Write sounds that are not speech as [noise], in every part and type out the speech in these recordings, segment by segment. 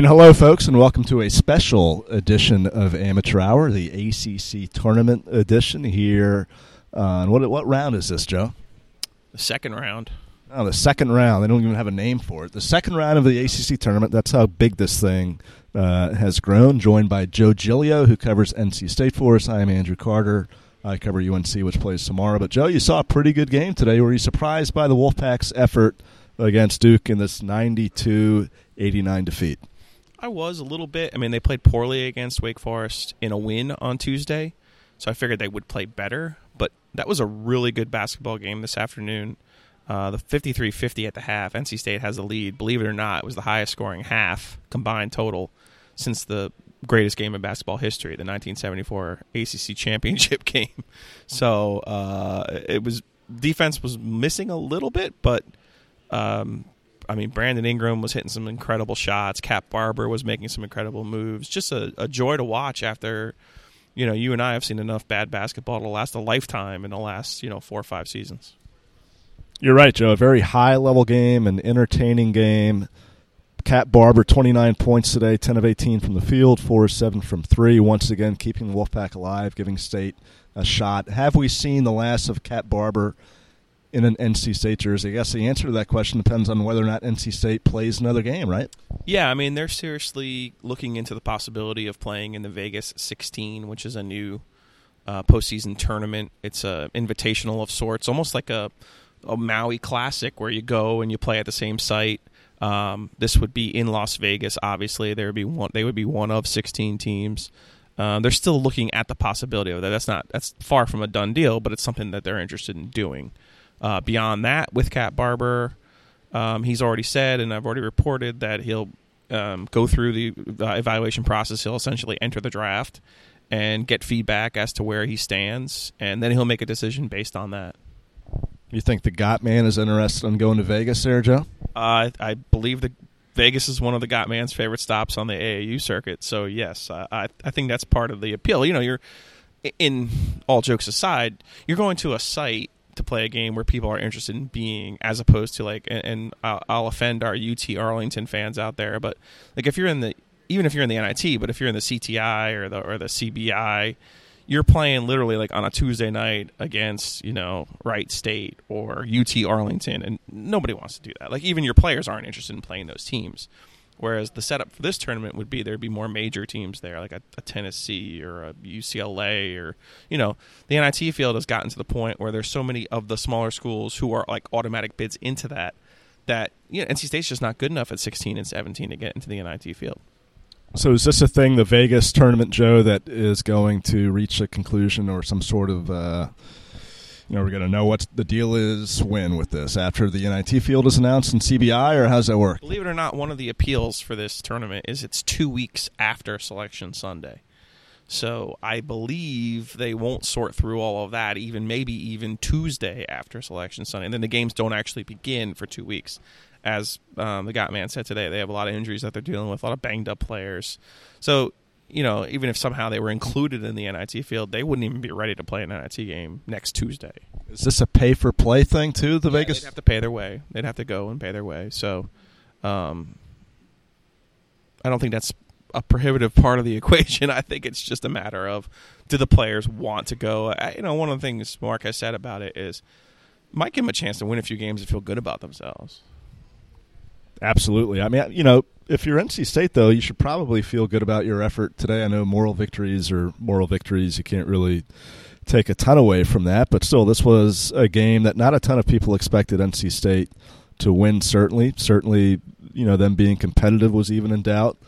And hello, folks, and welcome to a special edition of Amateur Hour, the ACC Tournament edition here. Uh, what what round is this, Joe? The second round. Oh, the second round. They don't even have a name for it. The second round of the ACC tournament. That's how big this thing uh, has grown. Joined by Joe Giglio, who covers NC State for us. I am Andrew Carter. I cover UNC, which plays tomorrow. But Joe, you saw a pretty good game today. Were you surprised by the Wolfpack's effort against Duke in this 92-89 defeat? I was a little bit. I mean, they played poorly against Wake Forest in a win on Tuesday, so I figured they would play better. But that was a really good basketball game this afternoon. Uh, the 53-50 at the half. NC State has the lead. Believe it or not, it was the highest scoring half combined total since the greatest game in basketball history, the 1974 ACC championship [laughs] game. So uh, it was defense was missing a little bit, but um, I mean, Brandon Ingram was hitting some incredible shots. Cat Barber was making some incredible moves. Just a, a, joy to watch after, you know, you and I have seen enough bad basketball to last a lifetime in the last, you know, four or five seasons. You're right, Joe. A very high level game, an entertaining game. Cat Barber, 29 points today, 10 of 18 from the field, 4 of 7 from 3. Once again, keeping the Wolfpack alive, giving State a shot. Have we seen the last of Cat Barber in an NC State jersey? I guess the answer to that question depends on whether or not NC State plays another game, right? Yeah, I mean they're seriously looking into the possibility of playing in the Vegas 16, which is a new uh, postseason tournament. It's a invitational of sorts, almost like a, a Maui Classic where you go and you play at the same site. Um, this would be in Las Vegas. Obviously, there would be one. They would be one of 16 teams. Uh, they're still looking at the possibility of that. That's not. That's far from a done deal, but it's something that they're interested in doing. Uh, beyond that, with Cat Barber, um, he's already said, and I've already reported that he'll um, go through the uh, evaluation process. He'll essentially enter the draft and get feedback as to where he stands, and then he'll make a decision based on that. You think the Got Man is interested in going to Vegas, there, Joe? Uh, I believe the Vegas is one of the Got Man's favorite stops on the AAU circuit. So yes, I I think that's part of the appeal. You know, you're in all jokes aside, you're going to a site to play a game where people are interested in being, as opposed to like, and, and I'll, I'll, offend our UT Arlington fans out there, but like if you're in the, even if you're in the NIT, but if you're in the CIT or the or the CBI, you're playing literally like on a Tuesday night against you know Wright State or UT Arlington, and nobody wants to do that. Like even your players aren't interested in playing those teams. Whereas the setup for this tournament would be there'd be more major teams there, like a, a, Tennessee or a UCLA, or you know, the NIT field has gotten to the point where there's so many of the smaller schools who are like automatic bids into that that you know NC State's just not good enough at 16 and 17 to get into the NIT field. So is this a thing, the Vegas tournament, Joe, that is going to reach a conclusion or some sort of uh, you know, we're going to know what the deal is when with this after the NIT field is announced in CBI, or how's that work? Believe it or not, one of the appeals for this tournament is it's two weeks after Selection Sunday. So I believe they won't sort through all of that, even maybe even Tuesday after Selection Sunday. And then the games don't actually begin for two weeks. As um, the Got Man said today, they have a lot of injuries that they're dealing with, a lot of banged up players. So you know, even if somehow they were included in the NIT field, they wouldn't even be ready to play an NIT game next Tuesday. Is this a pay for play thing too? The yeah, Vegas they'd have to pay their way. They'd have to go and pay their way. So, um, I don't think that's a prohibitive part of the [laughs] equation. I think it's just a matter of do the players want to go. I, you know, one of the things Mark has said about it is might give them a chance to win a few games and feel good about themselves. Absolutely. I mean, you know, if you're NC State, though, you should probably feel good about your effort today. I know moral victories or moral victories, you can't really take a ton away from that, but still, this was a game that not a ton of people expected NC State to win. Certainly, certainly, you know, them being competitive was even in doubt.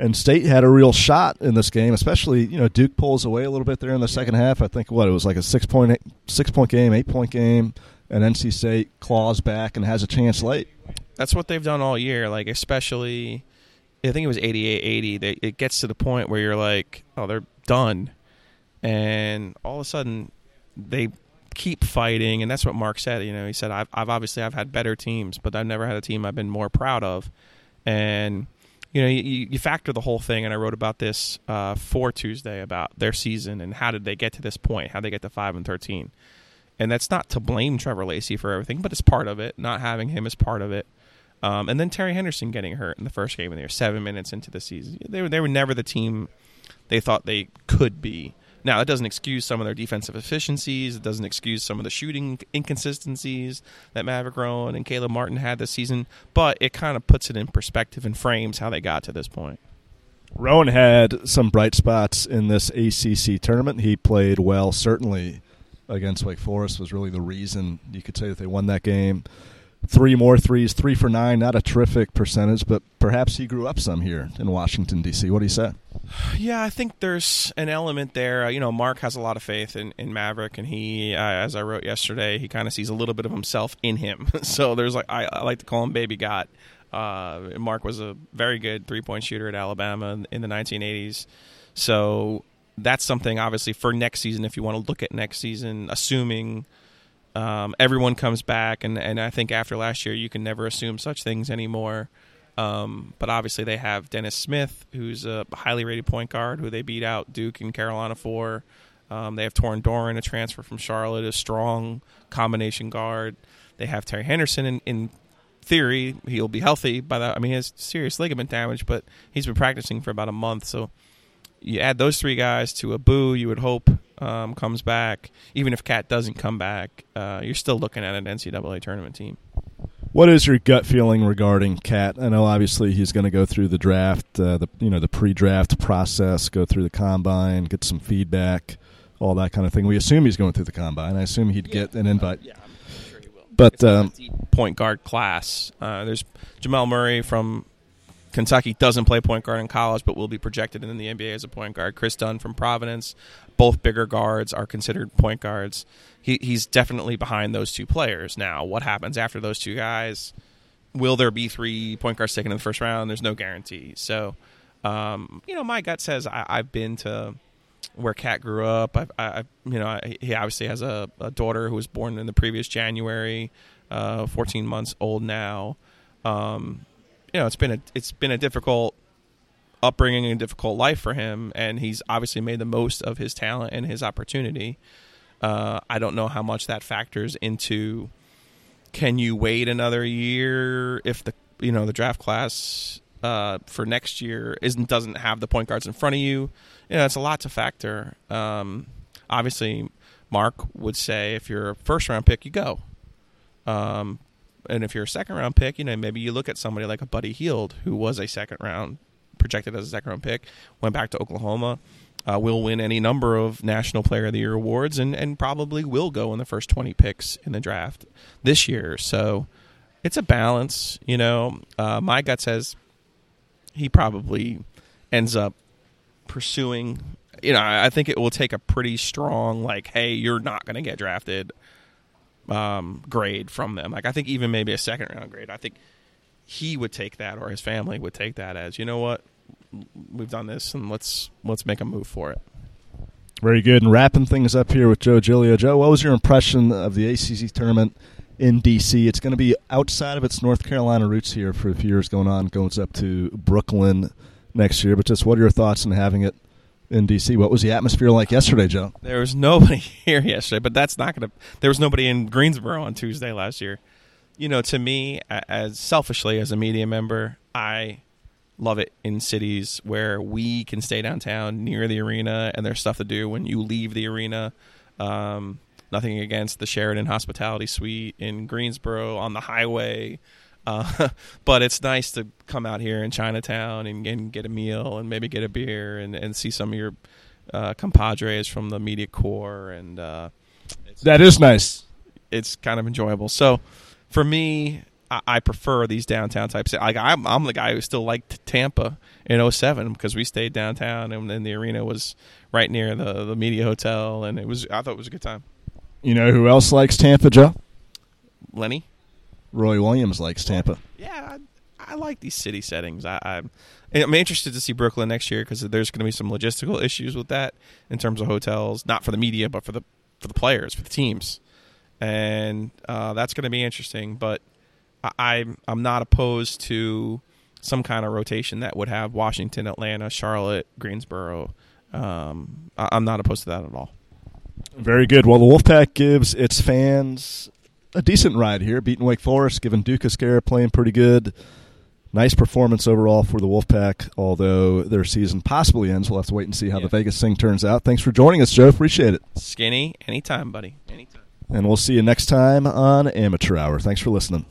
And State had a real shot in this game, especially you know Duke pulls away a little bit there in the second half. I think what it was like a six point eight, six point game, eight point game, and NC State claws back and has a chance late. That's what they've done all year. Like especially, I think it was 88-80. it gets to the point where you're like, oh, they're done, and all of a sudden they keep fighting, and that's what Mark said. You know, he said, I've, I've obviously I've had better teams, but I've never had a team I've been more proud of, and you know, you, you factor the whole thing, and I wrote about this uh, for Tuesday about their season and how did they get to this point, how they get to five and thirteen, and that's not to blame Trevor Lacey for everything, but it's part of it. Not having him is part of it. Um, and then Terry Henderson getting hurt in the first game of the year, seven minutes into the season. They were they were never the team they thought they could be. Now, that doesn't excuse some of their defensive efficiencies. It doesn't excuse some of the shooting inconsistencies that Maverick Rowan and Caleb Martin had this season, but it kind of puts it in perspective and frames how they got to this point. Rowan had some bright spots in this ACC tournament. He played well, certainly against Wake Forest was really the reason you could say that they won that game three more threes, three for nine. Not a terrific percentage, but perhaps he grew up some here in Washington D.C. What do you say? Yeah, I think there's an element there. Uh, you know, Mark has a lot of faith in, in Maverick, and he, uh, as I wrote yesterday, he kind of sees a little bit of himself in him. [laughs] so there's like I, I, like to call him Baby Got. Uh, Mark was a very good three point shooter at Alabama in, in the 1980s. So that's something obviously for next season. If you want to look at next season, assuming um, everyone comes back, and, and I think after last year, you can never assume such things anymore. Um, but obviously, they have Dennis Smith, who's a highly rated point guard, who they beat out Duke and Carolina for. Um, they have Torin Dorn, a transfer from Charlotte, a strong combination guard. They have Terry Henderson. In, in theory, he'll be healthy by that. I mean, he has serious ligament damage, but he's been practicing for about a month. So you add those three guys to Abu you would hope um, comes back, even if Cat doesn't come back, uh, you're still looking at an NCAA tournament team. What is your gut feeling regarding Cat? I know obviously he's going to go through the draft, uh, the you know the pre-draft process, go through the combine, get some feedback, all that kind of thing. We assume he's going through the combine. I assume he'd yeah, get an invite. Uh, yeah, I'm sure he will. But um, point guard class. Uh, there's Jamal Murray from Kentucky doesn't play point guard in college, but will be projected in the NBA as a point guard. Kris Dunn from Providence, both bigger guards are considered point guards. He, he's definitely behind those two players. Now, what happens after those two guys? Will there be three point guards taken in the first round? There's no guarantee. So, um, you know, my gut says I, have been to where Cat grew up. I've, I, you know, he obviously has a, a, daughter who was born in the previous January, uh, 14 months old now. Um, you know, it's been a it's been a difficult upbringing and difficult life for him, and he's obviously made the most of his talent and his opportunity. Uh, I don't know how much that factors into can you wait another year if the you know the draft class uh, for next year isn't doesn't have the point guards in front of you. You know, it's a lot to factor. Um, obviously, Mark would say if you're a first round pick, you go. Um, and if you're a second round pick, you know maybe you look at somebody like a Buddy Hield, who was a second round projected as a second round pick, went back to Oklahoma. Uh, will win any number of National Player of the Year awards, and and probably will go in the first twenty picks in the draft this year. So it's a balance, you know. Uh, my gut says he probably ends up pursuing. You know, I think it will take a pretty strong, like, hey, you're not going to get drafted um, grade from them. Like I think even maybe a second round grade. I think he would take that, or his family would take that as you know what we've done this, and let's let's make a move for it. Very good. And wrapping things up here with Joe Giglio. Joe, what was your impression of the ACC tournament in DC? It's going to be outside of its North Carolina roots here for a few years going on. Goes up to Brooklyn next year. But just what are your thoughts on having it in DC. What was the atmosphere like yesterday, Joe? There was nobody [laughs] here yesterday, but that's not going to. There was nobody in Greensboro on Tuesday last year. You know, to me, as selfishly as a media member, I love it in cities where we can stay downtown near the arena, and there's stuff to do when you leave the arena. Um, nothing against the Sheraton Hospitality Suite in Greensboro on the highway. Uh, [laughs] but it's nice to come out here in Chinatown and, and, get a meal and maybe get a beer and, and see some of your uh, compadres from the media corps. And uh, that is nice. It's kind of enjoyable. So for me, I, I prefer these downtown types. Like I'm, I'm the guy who still liked Tampa in 07 because we stayed downtown and then the arena was right near the the media hotel and it was I thought it was a good time. You know who else likes Tampa, Joe? Lenny. Roy Williams likes Tampa. Yeah, I, I like these city settings. I, I'm I'm interested to see Brooklyn next year because there's going to be some logistical issues with that in terms of hotels, not for the media, but for the for the players, for the teams, and uh, that's going to be interesting. But I, I'm I'm not opposed to some kind of rotation that would have Washington, Atlanta, Charlotte, Greensboro. Um, I, I'm not opposed to that at all. Very good. Well, the Wolfpack gives its fans a decent ride here, beating Wake Forest, giving Duke a scare, playing pretty good. Nice performance overall for the Wolfpack, although their season possibly ends. We'll have to wait and see how Yeah. the Vegas thing turns out. Thanks for joining us, Joe. Appreciate it. Skinny, anytime, buddy. Anytime. And we'll see you next time on Amateur Hour. Thanks for listening.